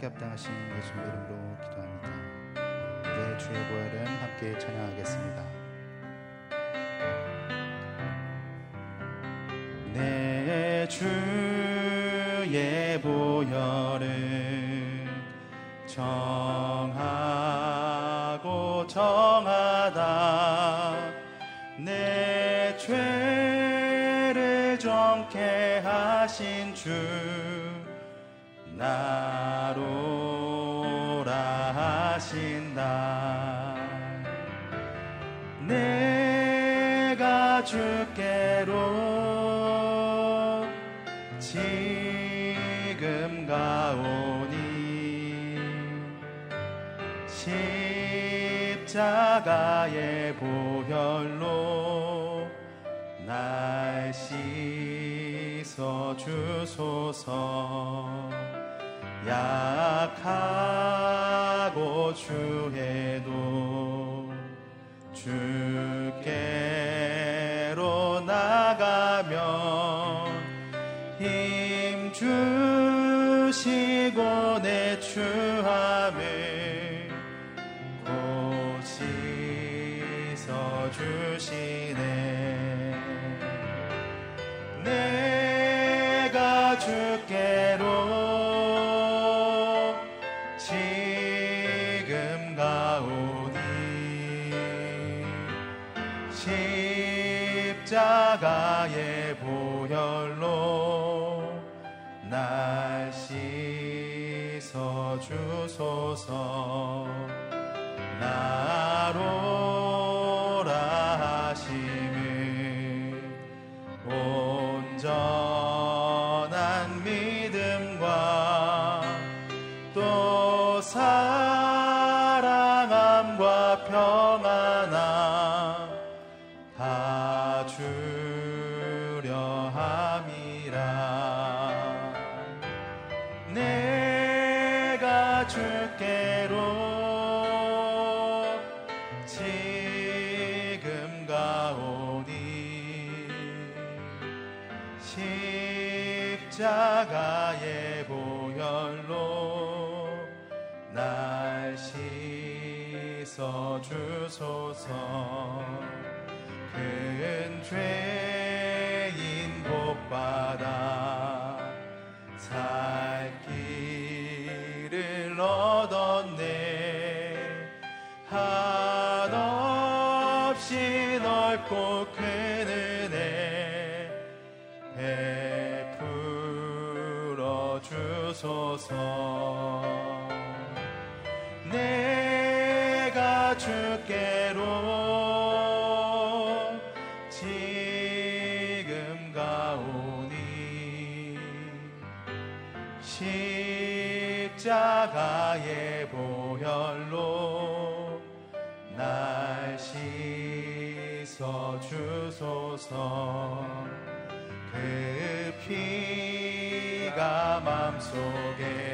찬양받게 합당하신 예수 이름으로 기도합니다. 네, 주의 보혈은 함께 찬양하겠습니다. 내 주의 보혈은 정하고 정하다 내 죄를 정케 하신 주나 십자가의 보혈로 날 씻어 주소서. 약하고 주해도 주께로 나가면 힘 주시고 내추 주소서. 나로 죄인 복받아 살 길을 얻었네. 한없이 넓고 큰 은혜 베풀어 주소서. 내가 주께 십자가의 보혈로 날 씻어 주소서. 그 피가 맘속에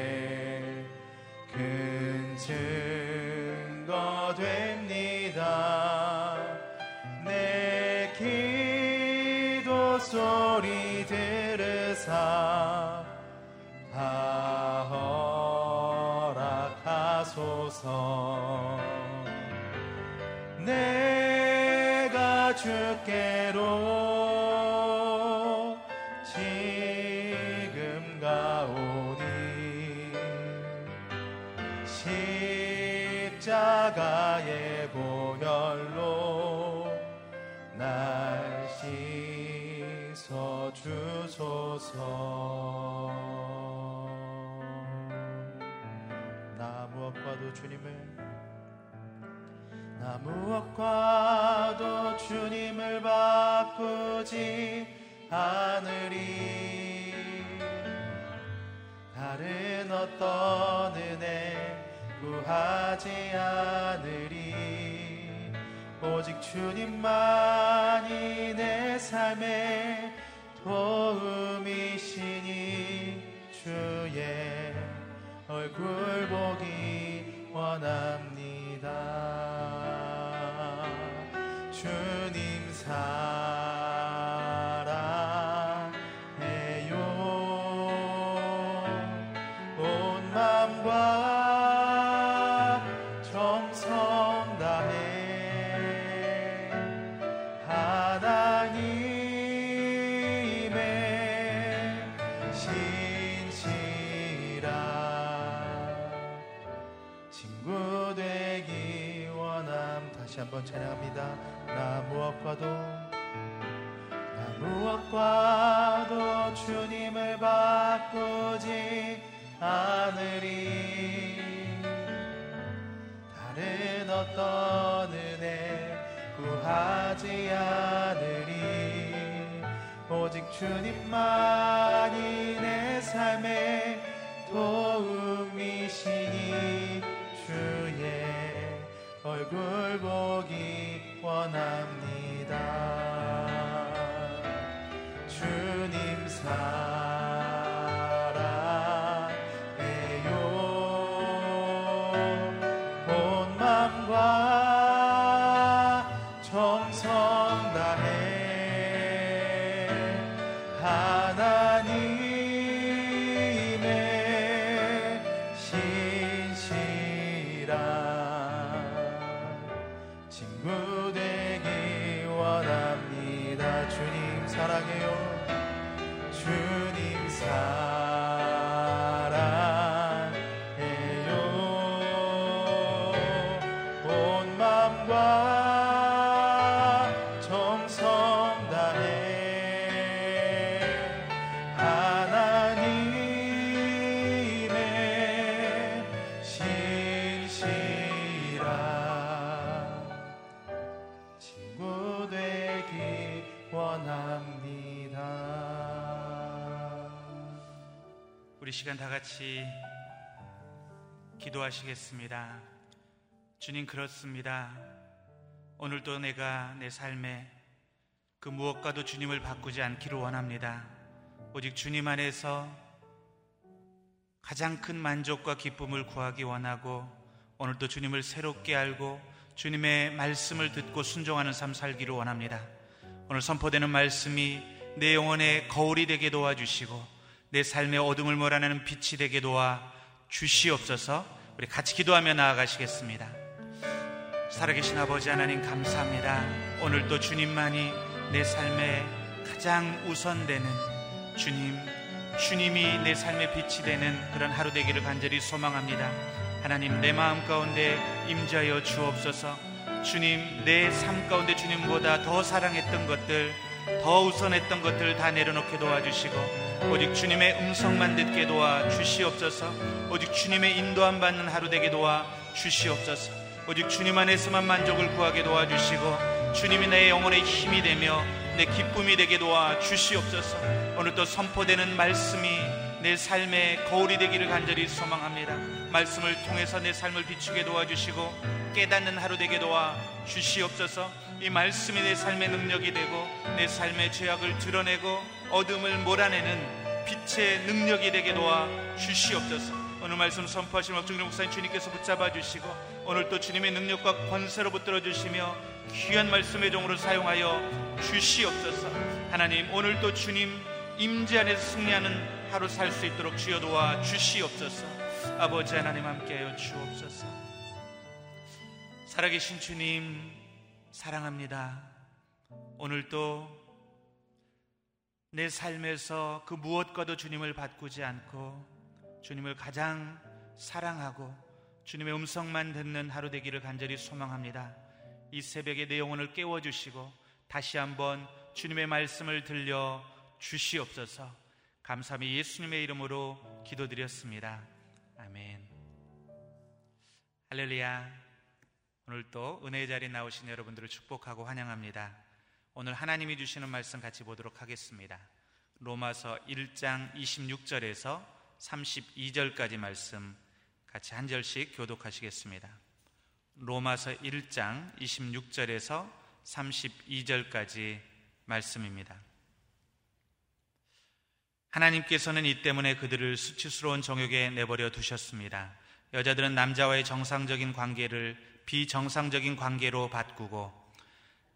가오니 십자가의 보혈로 날 씻어 주소서. 나 무엇과도 주님을 나 무엇과도 주님을 바꾸지 않으리 다른 어떤 은혜 구하지 않으리. 오직 주님만이 내 삶의 도움이시니 주의 얼굴 보기 원합니다. 주님 사 주님을 바꾸지 않으리. 다른 어떤 은혜 구하지 않으리. 오직 주님만이 내 삶의 도움이시니 주의 얼굴 보기 원합 사랑해요. 정성 다 같이 기도하시겠습니다. 주님 그렇습니다. 오늘도 내가 내 삶에 그 무엇과도 주님을 바꾸지 않기를 원합니다. 오직 주님 안에서 가장 큰 만족과 기쁨을 구하기 원하고 오늘도 주님을 새롭게 알고 주님의 말씀을 듣고 순종하는 삶 살기를 원합니다. 오늘 선포되는 말씀이 내 영혼의 거울이 되게 도와주시고 내 삶의 어둠을 몰아내는 빛이 되게 도와 주시옵소서 우리 같이 기도하며 나아가시겠습니다. 살아계신 아버지 하나님 감사합니다. 오늘도 주님만이 내 삶의 가장 우선되는 주님, 주님이 내 삶의 빛이 되는 그런 하루 되기를 간절히 소망합니다. 하나님 내 마음 가운데 임자여 주옵소서. 주님 내 삶 가운데 주님보다 더 사랑했던 것들, 더 우선했던 것들 다 내려놓게 도와주시고 오직 주님의 음성만 듣게 도와 주시옵소서. 오직 주님의 인도함 받는 하루 되게 도와 주시옵소서. 오직 주님 안에서만 만족을 구하게 도와주시고 주님이 내 영혼의 힘이 되며 내 기쁨이 되게 도와 주시옵소서. 오늘 또 선포되는 말씀이 내 삶의 거울이 되기를 간절히 소망합니다. 말씀을 통해서 내 삶을 비추게 도와주시고 깨닫는 하루 되게 도와 주시옵소서. 이 말씀이 내 삶의 능력이 되고 내 삶의 죄악을 드러내고 어둠을 몰아내는 빛의 능력이 되게 도와 주시옵소서. 오늘 말씀 선포하신 박정일 목사님 주님께서 붙잡아 주시고 오늘 또 주님의 능력과 권세로 붙들어 주시며 귀한 말씀의 종으로 사용하여 주시옵소서. 하나님 오늘 또 주님 임재 안에서 승리하는 하루 살 수 있도록 주여 도와 주시옵소서. 아버지 하나님 함께하여 주옵소서. 살아계신 주님 사랑합니다. 오늘도 내 삶에서 그 무엇과도 주님을 바꾸지 않고 주님을 가장 사랑하고 주님의 음성만 듣는 하루 되기를 간절히 소망합니다. 이 새벽에 내 영혼을 깨워주시고 다시 한번 주님의 말씀을 들려 주시옵소서 감사함이 예수님의 이름으로 기도드렸습니다. 아멘. 할렐루야. 오늘 또 은혜의 자리에 나오신 여러분들을 축복하고 환영합니다. 오늘 하나님이 주시는 말씀 같이 보도록 하겠습니다. 로마서 1장 26절에서 32절까지 말씀 같이 한 절씩 교독하시겠습니다. 로마서 1장 26절에서 32절까지 말씀입니다. 하나님께서는 이 때문에 그들을 수치스러운 정욕에 내버려 두셨습니다. 여자들은 남자와의 정상적인 관계를 비정상적인 관계로 바꾸고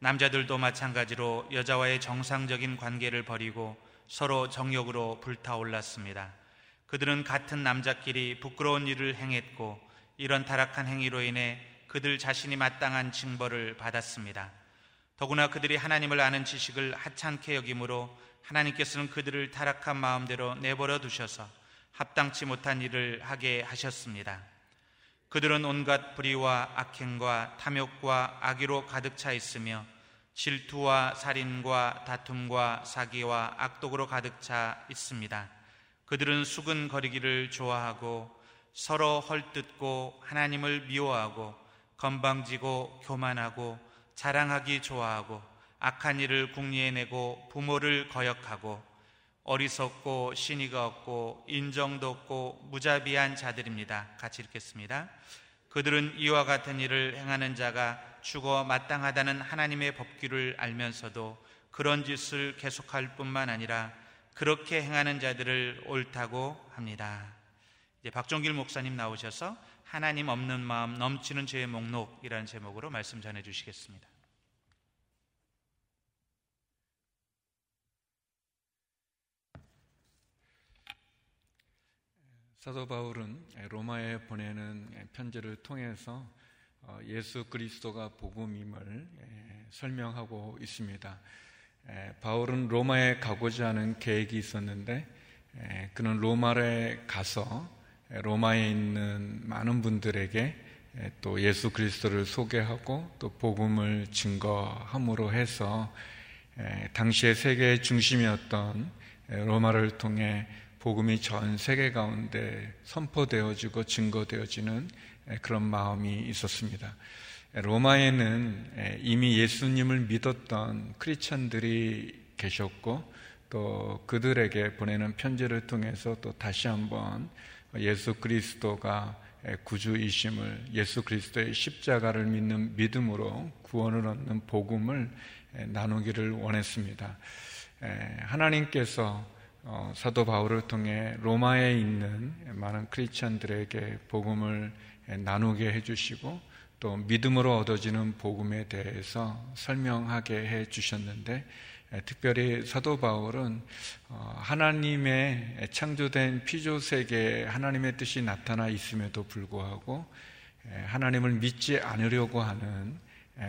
남자들도 마찬가지로 여자와의 정상적인 관계를 버리고 서로 정욕으로 불타올랐습니다. 그들은 같은 남자끼리 부끄러운 일을 행했고 이런 타락한 행위로 인해 그들 자신이 마땅한 징벌을 받았습니다. 더구나 그들이 하나님을 아는 지식을 하찮게 여기므로 하나님께서는 그들을 타락한 마음대로 내버려 두셔서 합당치 못한 일을 하게 하셨습니다. 그들은 온갖 불의와 악행과 탐욕과 악의로 가득 차 있으며 질투와 살인과 다툼과 사기와 악독으로 가득 차 있습니다. 그들은 수근거리기를 좋아하고 서로 헐뜯고 하나님을 미워하고 건방지고 교만하고 자랑하기 좋아하고 악한 일을 궁리해내고 부모를 거역하고 어리석고 신의가 없고 인정도 없고 무자비한 자들입니다. 같이 읽겠습니다. 그들은 이와 같은 일을 행하는 자가 죽어 마땅하다는 하나님의 법규를 알면서도 그런 짓을 계속할 뿐만 아니라 그렇게 행하는 자들을 옳다고 합니다. 이제 박종길 목사님 나오셔서 하나님 없는 마음 넘치는 죄의 목록이라는 제목으로 말씀 전해 주시겠습니다. 사도 바울은 로마에 보내는 편지를 통해서 어, 예수 그리스도가 복음임을 설명하고 있습니다. 바울은 로마에 가고자 하는 계획이 있었는데 그는 로마에 가서 로마에 있는 많은 분들에게 또 예수 그리스도를 소개하고 또 복음을 증거함으로 해서 당시의 세계의 중심이었던 로마를 통해 복음이 전 세계 가운데 선포되어지고 증거되어지는 그런 마음이 있었습니다. 로마에는 이미 예수님을 믿었던 크리스천들이 계셨고 또 그들에게 보내는 편지를 통해서 또 다시 한번 예수 그리스도가 구주이심을 예수 그리스도의 십자가를 믿는 믿음으로 구원을 얻는 복음을 나누기를 원했습니다. 하나님께서 어, 사도 바울을 통해 로마에 있는 많은 크리스천들에게 복음을 나누게 해주시고 또 믿음으로 얻어지는 복음에 대해서 설명하게 해 주셨는데 특별히 사도 바울은 어, 하나님의 창조된 피조 세계에 하나님의 뜻이 나타나 있음에도 불구하고 하나님을 믿지 않으려고 하는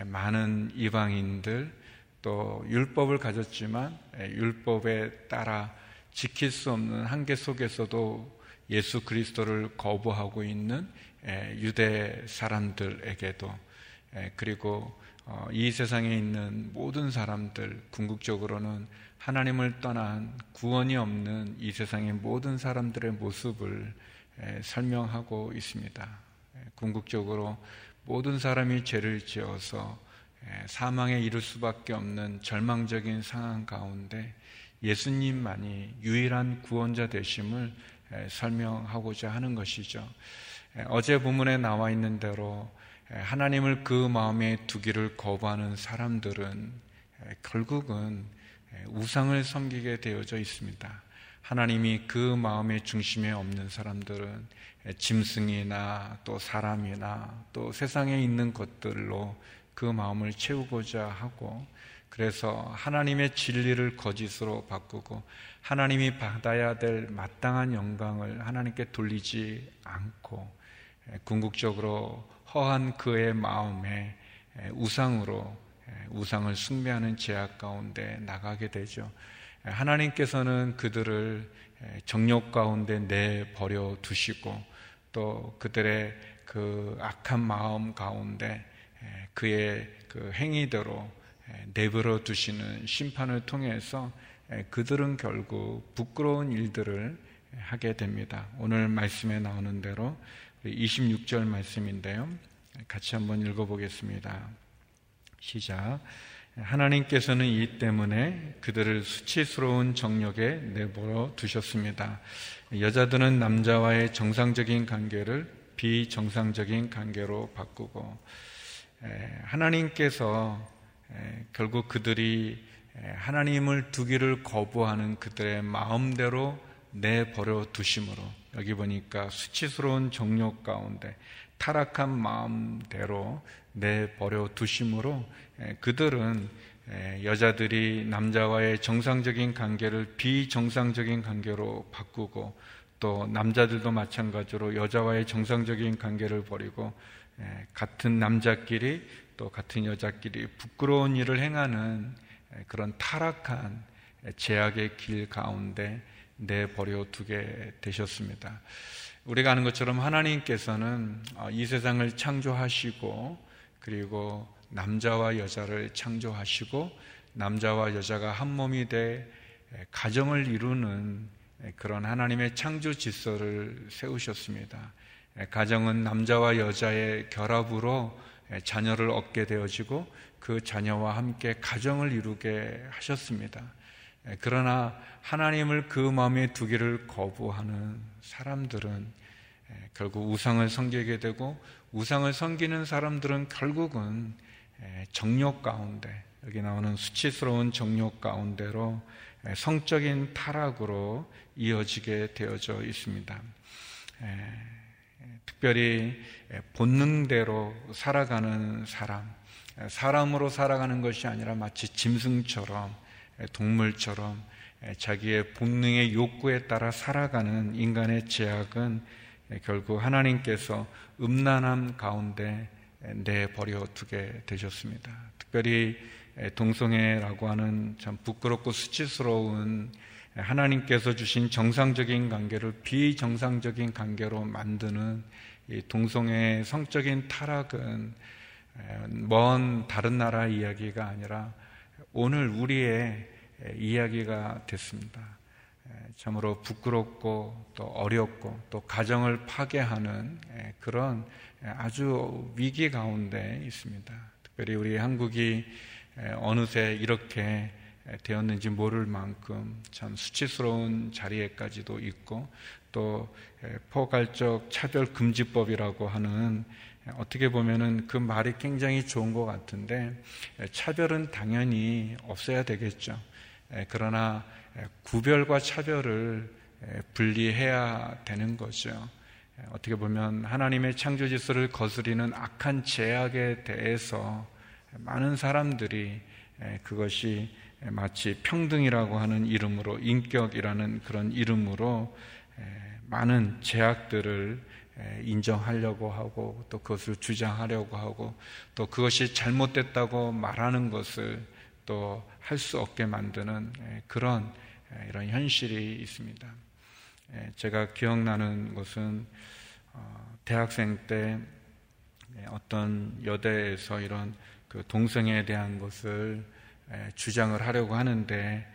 많은 이방인들 또 율법을 가졌지만 율법에 따라 지킬 수 없는 한계 속에서도 예수 그리스도를 거부하고 있는 유대 사람들에게도 그리고 어, 이 세상에 있는 모든 사람들 궁극적으로는 하나님을 떠난 구원이 없는 이 세상의 모든 사람들의 모습을 설명하고 있습니다. 궁극적으로 모든 사람이 죄를 지어서 사망에 이를 수밖에 없는 절망적인 상황 가운데 예수님만이 유일한 구원자 되심을 설명하고자 하는 것이죠. 어제 본문에 나와 있는 대로 하나님을 그 마음에 두기를 거부하는 사람들은 결국은 우상을 섬기게 되어져 있습니다. 하나님이 그 마음의 중심에 없는 사람들은 짐승이나 또 사람이나 또 세상에 있는 것들로 그 마음을 채우고자 하고 그래서 하나님의 진리를 거짓으로 바꾸고 하나님이 받아야 될 마땅한 영광을 하나님께 돌리지 않고 궁극적으로 허한 그의 마음에 우상으로 우상을 숭배하는 제약 가운데 나가게 되죠. 하나님께서는 그들을 정욕 가운데 내버려 두시고 또 그들의 그 악한 마음 가운데 그의 그 행위대로 내버려 두시는 심판을 통해서 그들은 결국 부끄러운 일들을 하게 됩니다. 오늘 말씀에 나오는 대로 26절 말씀인데요. 같이 한번 읽어보겠습니다. 시작. 하나님께서는 이 때문에 그들을 수치스러운 정력에 내버려 두셨습니다. 여자들은 남자와의 정상적인 관계를 비정상적인 관계로 바꾸고 하나님께서 결국 그들이 하나님을 두기를 거부하는 그들의 마음대로 내버려 두심으로 여기 보니까 수치스러운 정욕 가운데 타락한 마음대로 내버려 두심으로 그들은 여자들이 남자와의 정상적인 관계를 비정상적인 관계로 바꾸고 또 남자들도 마찬가지로 여자와의 정상적인 관계를 버리고 같은 남자끼리 또 같은 여자끼리 부끄러운 일을 행하는 그런 타락한 제약의 길 가운데 내버려 두게 되셨습니다. 우리가 아는 것처럼 하나님께서는 어, 이 세상을 창조하시고 그리고 남자와 여자를 창조하시고 남자와 여자가 한 몸이 돼 가정을 이루는 그런 하나님의 창조 질서를 세우셨습니다. 가정은 남자와 여자의 결합으로 자녀를 얻게 되어지고 그 자녀와 함께 가정을 이루게 하셨습니다. 그러나 하나님을 그 마음에 두기를 거부하는 사람들은 결국 우상을 섬기게 되고 우상을 섬기는 사람들은 결국은 정욕 가운데 여기 나오는 수치스러운 정욕 가운데로 성적인 타락으로 이어지게 되어져 있습니다. 특별히 본능대로 살아가는 사람, 사람으로 살아가는 것이 아니라 마치 짐승처럼 동물처럼 자기의 본능의 욕구에 따라 살아가는 인간의 제약은 결국 하나님께서 음란함 가운데 내버려 두게 되셨습니다. 특별히 동성애라고 하는 참 부끄럽고 수치스러운 하나님께서 주신 정상적인 관계를 비정상적인 관계로 만드는 동성애의 성적인 타락은 먼 다른 나라 이야기가 아니라 오늘 우리의 이야기가 됐습니다. 참으로 부끄럽고 또 어렵고 또 가정을 파괴하는 그런 아주 위기 가운데 있습니다. 특별히 우리 한국이 어느새 이렇게 되었는지 모를 만큼 참 수치스러운 자리에까지도 있고 또 포괄적 차별 금지법이라고 하는 어떻게 보면은 그 말이 굉장히 좋은 것 같은데 차별은 당연히 없어야 되겠죠. 그러나 구별과 차별을 분리해야 되는 거죠. 어떻게 보면 하나님의 창조 질서를 거스리는 악한 제약에 대해서 많은 사람들이 그것이 마치 평등이라고 하는 이름으로 인격이라는 그런 이름으로 많은 제약들을 인정하려고 하고 또 그것을 주장하려고 하고 또 그것이 잘못됐다고 말하는 것을 또 할 수 없게 만드는 그런 이런 현실이 있습니다. 제가 기억나는 것은 어, 대학생 때 어떤 여대에서 이런 그 동성애에 대한 것을 주장을 하려고 하는데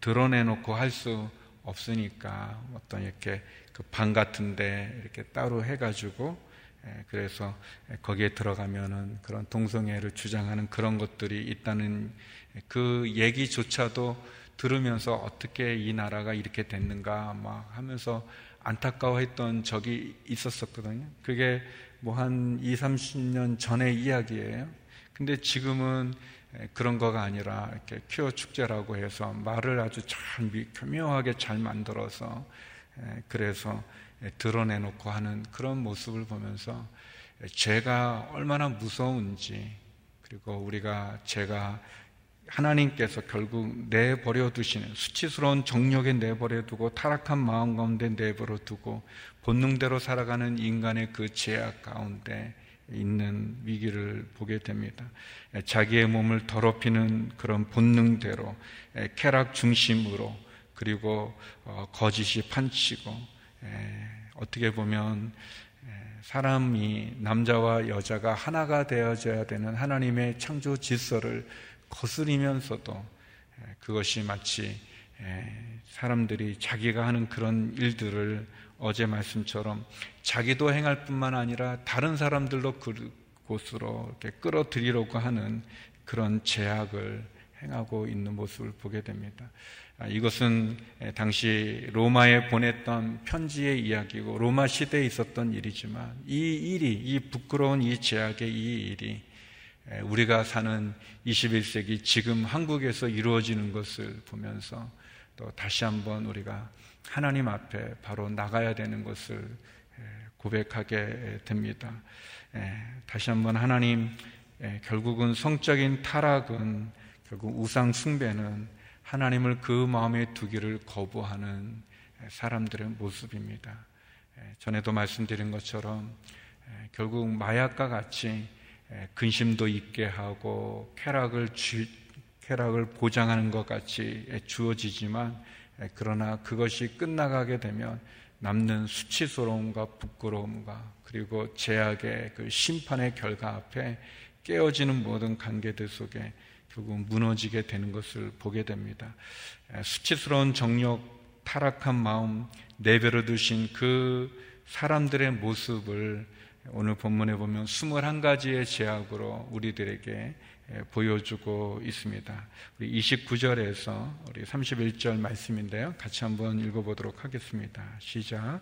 드러내놓고 할 수 없으니까 어떤 이렇게 그 방 같은데 이렇게 따로 해가지고 그래서 거기에 들어가면은 그런 동성애를 주장하는 그런 것들이 있다는 그 얘기조차도 들으면서 어떻게 이 나라가 이렇게 됐는가 막 하면서 안타까워했던 적이 있었었거든요. 그게 뭐 한 2, 30년 전의 이야기예요. 근데 지금은 그런 거가 아니라 이렇게 퀴어 축제라고 해서 말을 아주 잘 교묘하게 잘 만들어서 그래서 드러내놓고 하는 그런 모습을 보면서 죄가 얼마나 무서운지 그리고 우리가 죄가 하나님께서 결국 내버려 두시는 수치스러운 정력에 내버려 두고 타락한 마음 가운데 내버려 두고 본능대로 살아가는 인간의 그 죄악 가운데 있는 위기를 보게 됩니다. 자기의 몸을 더럽히는 그런 본능대로 쾌락 중심으로 그리고 어, 거짓이 판치고 어떻게 보면 사람이 남자와 여자가 하나가 되어져야 되는 하나님의 창조 질서를 거스리면서도 그것이 마치 사람들이 자기가 하는 그런 일들을 어제 말씀처럼 자기도 행할 뿐만 아니라 다른 사람들도 그곳으로 이렇게 끌어들이려고 하는 그런 제약을 행하고 있는 모습을 보게 됩니다. 아, 이것은 당시 로마에 보냈던 편지의 이야기고 로마 시대에 있었던 일이지만 이 일이 이 부끄러운 이 제약의 이 일이 우리가 사는 21세기 지금 한국에서 이루어지는 것을 보면서 또 다시 한번 우리가 하나님 앞에 바로 나가야 되는 것을 고백하게 됩니다. 다시 한번 하나님, 결국은 성적인 타락은 결국 우상 숭배는 하나님을 그 마음에 두기를 거부하는 사람들의 모습입니다. 전에도 말씀드린 것처럼 결국 마약과 같이 근심도 있게 하고 쾌락을 주, 쾌락을 보장하는 것 같이 주어지지만 그러나 그것이 끝나가게 되면 남는 수치스러움과 부끄러움과 그리고 제약의 그 심판의 결과 앞에 깨어지는 모든 관계들 속에 결국 무너지게 되는 것을 보게 됩니다. 수치스러운 정력, 타락한 마음 내버려 두신 그 사람들의 모습을 오늘 본문에 보면 21가지의 제약으로 우리들에게 보여주고 있습니다. 우리 29절에서 우리 31절 말씀인데요. 같이 한번 읽어보도록 하겠습니다. 시작.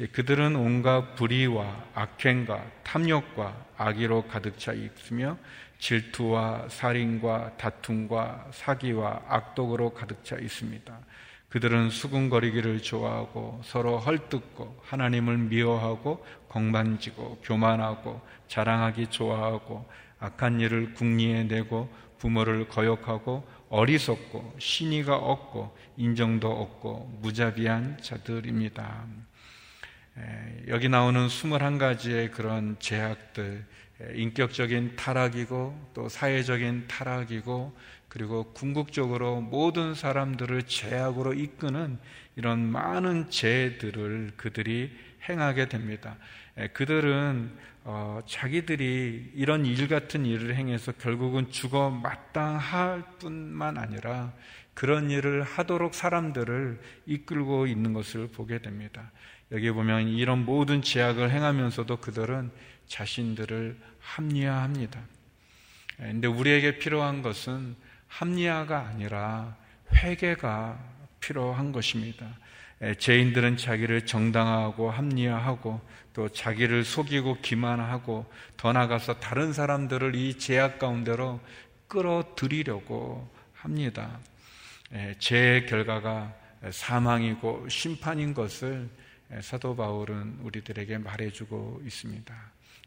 예, 그들은 온갖 불의와 악행과 탐욕과 악의로 가득 차 있으며 질투와 살인과 다툼과 사기와 악독으로 가득 차 있습니다. 그들은 수군거리기를 좋아하고 서로 헐뜯고 하나님을 미워하고 공만지고 교만하고 자랑하기 좋아하고 악한 일을 궁리에 내고 부모를 거역하고 어리석고 신의가 없고 인정도 없고 무자비한 자들입니다. 여기 나오는 21가지의 그런 제약들, 인격적인 타락이고 또 사회적인 타락이고 그리고 궁극적으로 모든 사람들을 제약으로 이끄는 이런 많은 죄들을 그들이 행하게 됩니다. 그들은 어, 자기들이 이런 일 같은 일을 행해서 결국은 죽어 마땅할 뿐만 아니라 그런 일을 하도록 사람들을 이끌고 있는 것을 보게 됩니다. 여기 보면 이런 모든 제약을 행하면서도 그들은 자신들을 합리화합니다. 근데 우리에게 필요한 것은 합리화가 아니라 회개가 필요한 것입니다. 죄인들은 자기를 정당화하고 합리화하고 또 자기를 속이고 기만하고 더 나아가서 다른 사람들을 이 제약 가운데로 끌어들이려고 합니다. 죄의 결과가 사망이고 심판인 것을 사도 바울은 우리들에게 말해주고 있습니다.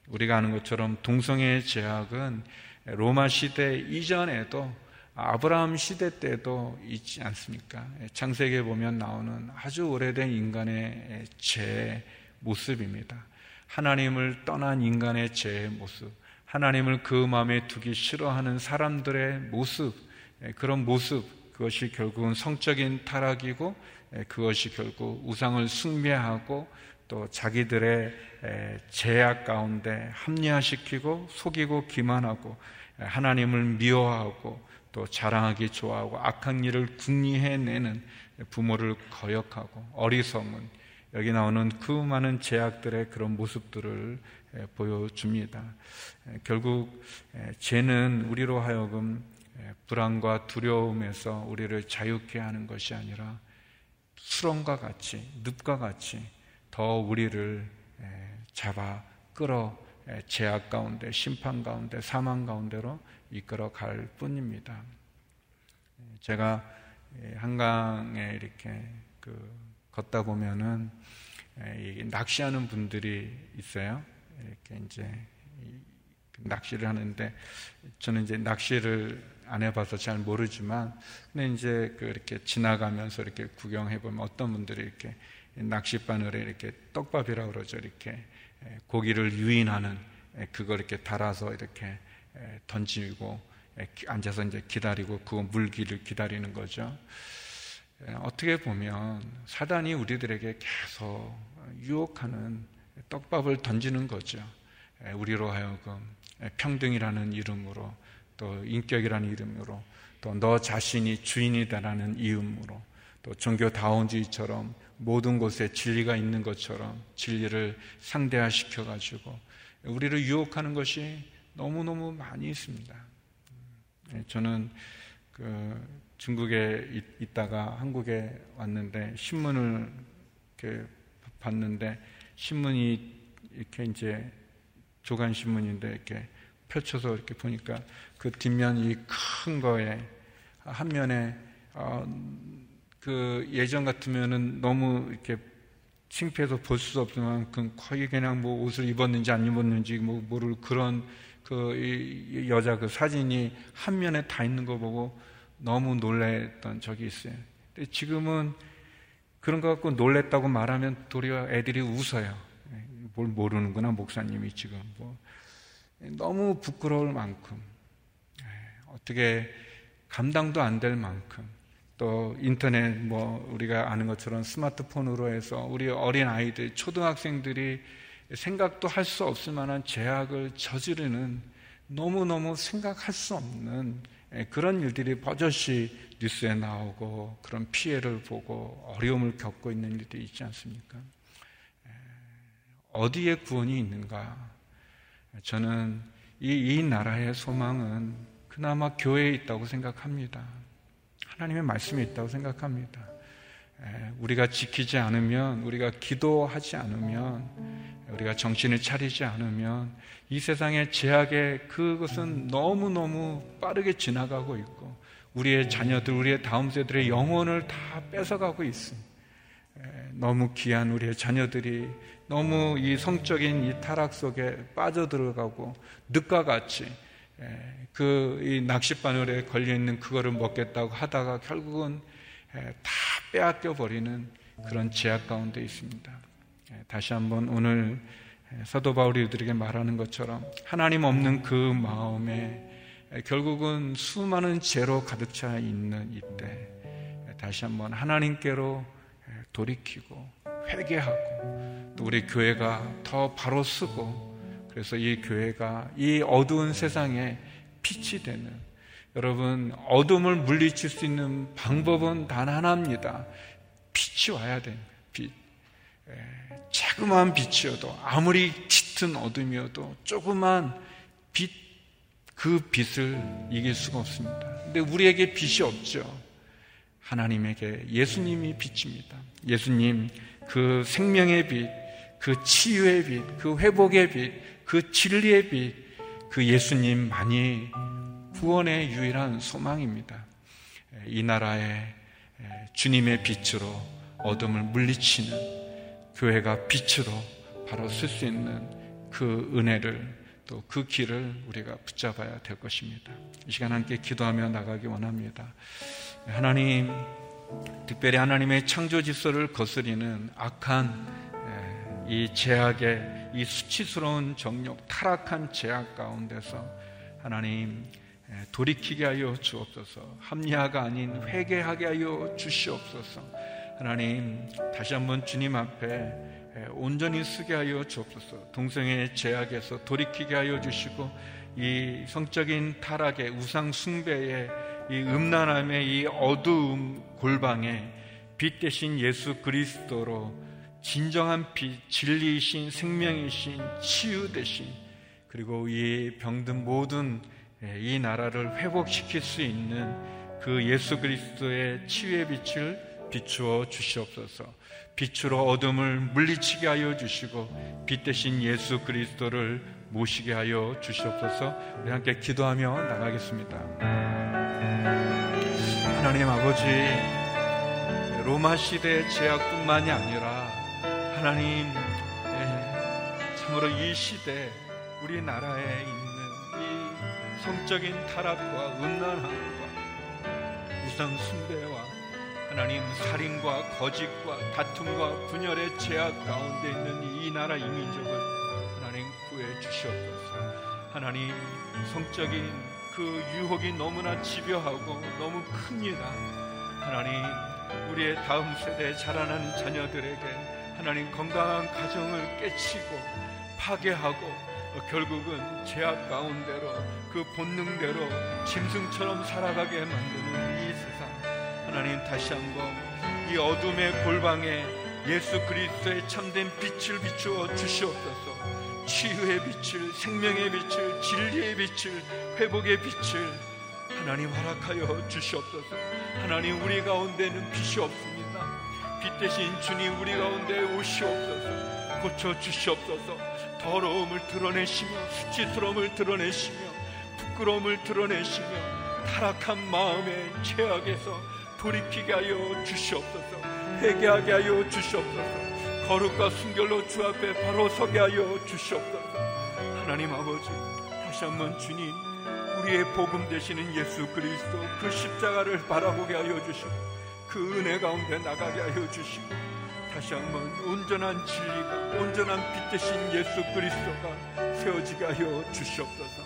우리가 아는 것처럼 동성애의 제약은 로마 시대 이전에도 아브라함 시대 때도 있지 않습니까? 창세기에 보면 나오는 아주 오래된 인간의 죄 모습입니다. 하나님을 떠난 인간의 죄의 모습, 하나님을 그 마음에 두기 싫어하는 사람들의 모습, 그런 모습, 그것이 결국은 성적인 타락이고 그것이 결국 우상을 숭배하고 또 자기들의 제약 가운데 합리화시키고 속이고 기만하고 하나님을 미워하고 또 자랑하기 좋아하고 악한 일을 궁리해내는 부모를 거역하고 어리석은 여기 나오는 그 많은 제약들의 그런 모습들을 보여줍니다. 결국 죄는 우리로 하여금 불안과 두려움에서 우리를 자유케 하는 것이 아니라 수렁과 같이 늪과 같이 더 우리를 잡아 끌어 제약 가운데 심판 가운데 사망 가운데로 이끌어 갈 뿐입니다. 제가 한강에 이렇게 그 걷다 보면은 낚시하는 분들이 있어요. 이렇게 이제 낚시를 하는데 저는 이제 낚시를 안 해봐서 잘 모르지만 근데 이제 그 이렇게 지나가면서 이렇게 구경해 보면 어떤 분들이 이렇게 낚싯바늘에 이렇게 떡밥이라고 그러죠. 이렇게 고기를 유인하는 그걸 이렇게 달아서 이렇게 던지고 앉아서 이제 기다리고 그 물기를 기다리는 거죠. 어떻게 보면 사단이 우리들에게 계속 유혹하는 떡밥을 던지는 거죠. 우리로 하여금 평등이라는 이름으로 또 인격이라는 이름으로 또 너 자신이 주인이다라는 이름으로 또 종교다운주의처럼 모든 곳에 진리가 있는 것처럼 진리를 상대화시켜 가지고 우리를 유혹하는 것이 너무너무 많이 있습니다. 네, 저는 그 중국에 있다가 한국에 왔는데 신문을 이렇게 봤는데 신문이 이렇게 이제 조간 신문인데 이렇게 펼쳐서 이렇게 보니까 그 뒷면이 큰 거에 한 면에 어, 그 예전 같으면은 너무 이렇게 창피해서 볼 수 없지만 그 거의 그냥 뭐 옷을 입었는지 안 입었는지 뭐 모를 그런 그 여자 그 사진이 한 면에 다 있는 거 보고 너무 놀랬던 적이 있어요. 근데 지금은 그런 거 갖고 놀랬다고 말하면 도리어 애들이 웃어요. 뭘 모르는구나 목사님이 지금 뭐 너무 부끄러울 만큼 어떻게 감당도 안 될 만큼 또 인터넷 뭐 우리가 아는 것처럼 스마트폰으로 해서 우리 어린 아이들, 초등학생들이 생각도 할 수 없을 만한 죄악을 저지르는 너무너무 생각할 수 없는 예, 그런 일들이 버젓이 뉴스에 나오고 그런 피해를 보고 어려움을 겪고 있는 일들이 있지 않습니까? 예, 어디에 구원이 있는가? 저는 이, 이 나라의 소망은 그나마 교회에 있다고 생각합니다. 하나님의 말씀이 있다고 생각합니다. 예, 우리가 지키지 않으면, 우리가 기도하지 않으면, 우리가 정신을 차리지 않으면 이 세상의 제약의 그것은 너무너무 빠르게 지나가고 있고 우리의 자녀들, 우리의 다음 세들의 영혼을 다 뺏어가고 있습니다. 너무 귀한 우리의 자녀들이 너무 이 성적인 이 타락 속에 빠져들어가고 늑과 같이 그이 낚싯바늘에 걸려 있는 그거를 먹겠다고 하다가 결국은 다 빼앗겨 버리는 그런 제약 가운데 있습니다. 다시 한번 오늘 사도 바울이 우리들에게 말하는 것처럼 하나님 없는 그 마음에 결국은 수많은 죄로 가득 차 있는 이때 다시 한번 하나님께로 돌이키고 회개하고 또 우리 교회가 더 바로 쓰고 그래서 이 교회가 이 어두운 세상에 빛이 되는 여러분 어둠을 물리칠 수 있는 방법은 단 하나입니다. 빛이 와야 됩니다. 빛. 자그마한 빛이어도 아무리 짙은 어둠이어도 조그만 빛, 그 빛을 이길 수가 없습니다. 근데 우리에게 빛이 없죠. 하나님에게 예수님이 빛입니다. 예수님 그 생명의 빛, 그 치유의 빛, 그 회복의 빛, 그 진리의 빛, 그 예수님만이 구원의 유일한 소망입니다. 이 나라의 주님의 빛으로 어둠을 물리치는 교회가 빛으로 바로 쓸 수 있는 그 은혜를 또 그 길을 우리가 붙잡아야 될 것입니다. 이 시간 함께 기도하며 나가기 원합니다. 하나님, 특별히 하나님의 창조 질서를 거스리는 악한 이 제약의 이 수치스러운 정욕, 타락한 제약 가운데서 하나님 돌이키게 하여 주옵소서. 합리화가 아닌 회개하게 하여 주시옵소서. 하나님 다시 한번 주님 앞에 온전히 쓰게 하여 주옵소서. 동성의 제약에서 돌이키게 하여 주시고 이 성적인 타락의 우상 숭배의 이 음란함의 이 어두움 골방에 빛 대신 예수 그리스도로 진정한 빛, 진리이신 생명이신 치유 대신 그리고 이 병든 모든 이 나라를 회복시킬 수 있는 그 예수 그리스도의 치유의 빛을 비추어 주시옵소서. 빛으로 어둠을 물리치게 하여 주시고 빛 대신 예수 그리스도를 모시게 하여 주시옵소서. 우리 함께 기도하며 나가겠습니다. 하나님 아버지 로마 시대의 제약뿐만이 아니라 하나님 참으로 이 시대 우리나라에 있는 이 성적인 타락과 음란함과 우상 숭배와 하나님 살인과 거짓과 다툼과 분열의 제약 가운데 있는 이 나라 이민족을 하나님 구해 주시옵소서. 하나님 성적인 그 유혹이 너무나 집요하고 너무 큽니다. 하나님 우리의 다음 세대에 자라나는 자녀들에게 하나님 건강한 가정을 깨치고 파괴하고 결국은 제약 가운데로 그 본능대로 짐승처럼 살아가게 만드는 이 세상 하나님 다시 한번 이 어둠의 골방에 예수 그리스도의 참된 빛을 비추어 주시옵소서. 치유의 빛을, 생명의 빛을, 진리의 빛을, 회복의 빛을 하나님 허락하여 주시옵소서. 하나님 우리 가운데는 빛이 없습니다. 빛 대신 주님 우리 가운데 오시옵소서. 고쳐 주시옵소서. 더러움을 드러내시며 수치스러움을 드러내시며 부끄러움을 드러내시며 타락한 마음의 죄악에서 돌이키게 하여 주시옵소서 회개하게 하여 주시옵소서 거룩과 순결로 주 앞에 바로 서게 하여 주시옵소서 하나님 아버지 다시 한번 주님 우리의 복음 되시는 예수 그리스도 그 십자가를 바라보게 하여 주시고 그 은혜 가운데 나가게 하여 주시고 다시 한번 온전한 진리가 온전한 빛 대신 예수 그리스도가 세워지게 하여 주시옵소서.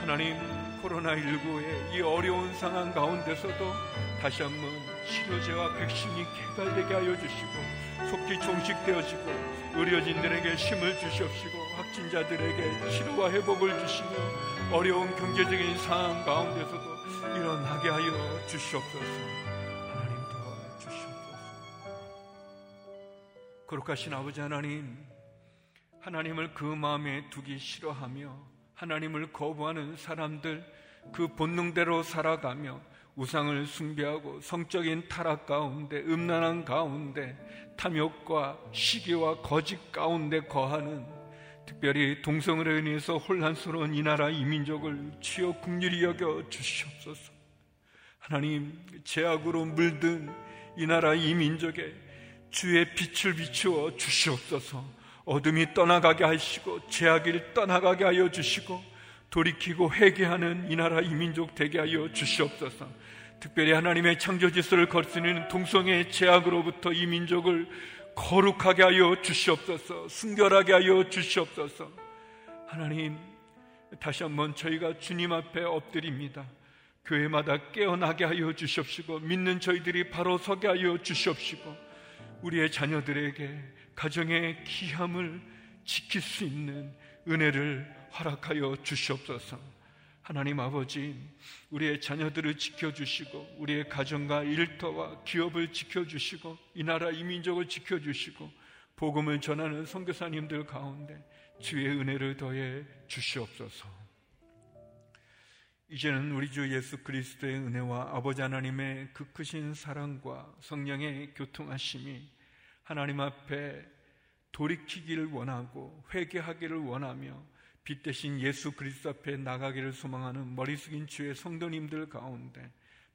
하나님 코로나19의 이 어려운 상황 가운데서도 다시 한번 치료제와 백신이 개발되게 하여 주시고 속히 종식되어지고 의료진들에게 힘을 주시옵시고 확진자들에게 치료와 회복을 주시며 어려운 경제적인 상황 가운데서도 일어나게 하여 주시옵소서 거룩하신 아버지 하나님 하나님을 그 마음에 두기 싫어하며 하나님을 거부하는 사람들 그 본능대로 살아가며 우상을 숭배하고 성적인 타락 가운데 음란한 가운데 탐욕과 시기와 거짓 가운데 거하는 특별히 동성으로 인해서 혼란스러운 이 나라 이민족을 주여 국률이 여겨 주시옵소서. 하나님 제약으로 물든 이 나라 이민족에 주의 빛을 비추어 주시옵소서. 어둠이 떠나가게 하시고 제약을 떠나가게 하여 주시고 돌이키고 회개하는 이 나라 이민족 되게 하여 주시옵소서. 특별히 하나님의 창조 질서를 거스르는 동성의 제약으로부터 이 민족을 거룩하게 하여 주시옵소서. 순결하게 하여 주시옵소서. 하나님 다시 한번 저희가 주님 앞에 엎드립니다. 교회마다 깨어나게 하여 주시옵시고 믿는 저희들이 바로 서게 하여 주시옵시고 우리의 자녀들에게 가정의 기함을 지킬 수 있는 은혜를 허락하여 주시옵소서. 하나님 아버지, 우리의 자녀들을 지켜주시고, 우리의 가정과 일터와 기업을 지켜주시고, 이 나라 이민족을 지켜주시고, 복음을 전하는 선교사님들 가운데 주의 은혜를 더해 주시옵소서. 이제는 우리 주 예수 그리스도의 은혜와 아버지 하나님의 그 크신 사랑과 성령의 교통하심이 하나님 앞에 돌이키기를 원하고 회개하기를 원하며 빛 대신 예수 그리스도 앞에 나가기를 소망하는 머리 숙인 주의 성도님들 가운데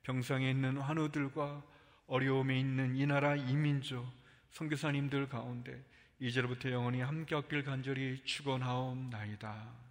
병상에 있는 환우들과 어려움에 있는 이 나라 이민족 선교사님들 가운데 이제로부터 영원히 함께 얻길 간절히 축원하옵나이다.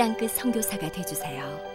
땅끝 성교사가 되주세요